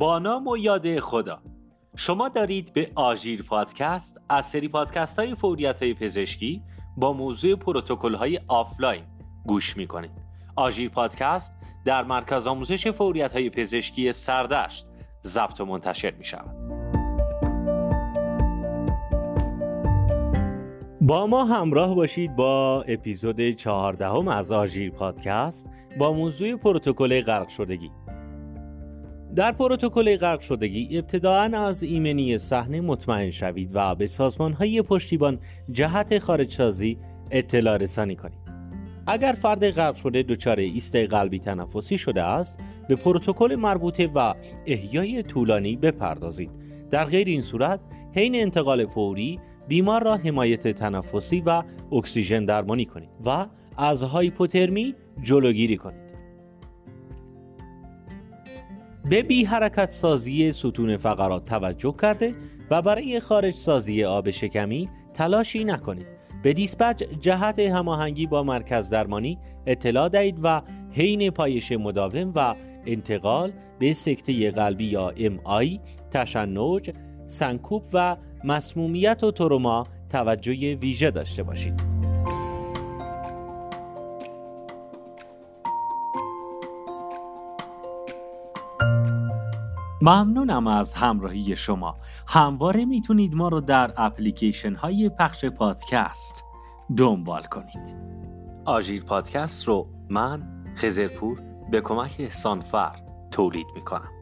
با نام و یاد خدا. شما دارید به آژیر پادکست از سری پادکست های فوریت های پزشکی با موضوع پروتکل های آفلاین گوش می کنید آژیر پادکست در مرکز آموزش فوریت های پزشکی سردشت ضبط و منتشر می شود با ما همراه باشید با اپیزود چهاردهم از آژیر پادکست با موضوع پروتکل غرق شدگی. در پروتکل غرق شدگی ابتداعا از ایمنی صحنه مطمئن شوید و به سازمان های پشتیبان جهت خارجسازی اطلاع رسانی کنید. اگر فرد غرق شده دچار ایست قلبی تنفسی شده است به پروتکل مربوطه و احیای طولانی بپردازید. در غیر این صورت حین انتقال فوری بیمار را حمایت تنفسی و اکسیژن درمانی کنید و از هایپوترمی جلوگیری کنید. به بی حرکت سازی ستون فقرات توجه کرده و برای خارج سازی آب شکمی تلاشی نکنید. به دیسپچ جهت هماهنگی با مرکز درمانی اطلاع دهید و حین پایش مداوم و انتقال به سکته قلبی یا ام آی تشنج سنکوب و مسمومیت و تروما توجه ویژه داشته باشید. ممنونم از همراهی شما. همواره می‌تونید ما رو در اپلیکیشن های پخش پادکست دنبال کنید. آژیر پادکست رو من خزرپور به کمک احسانفر تولید می‌کنم.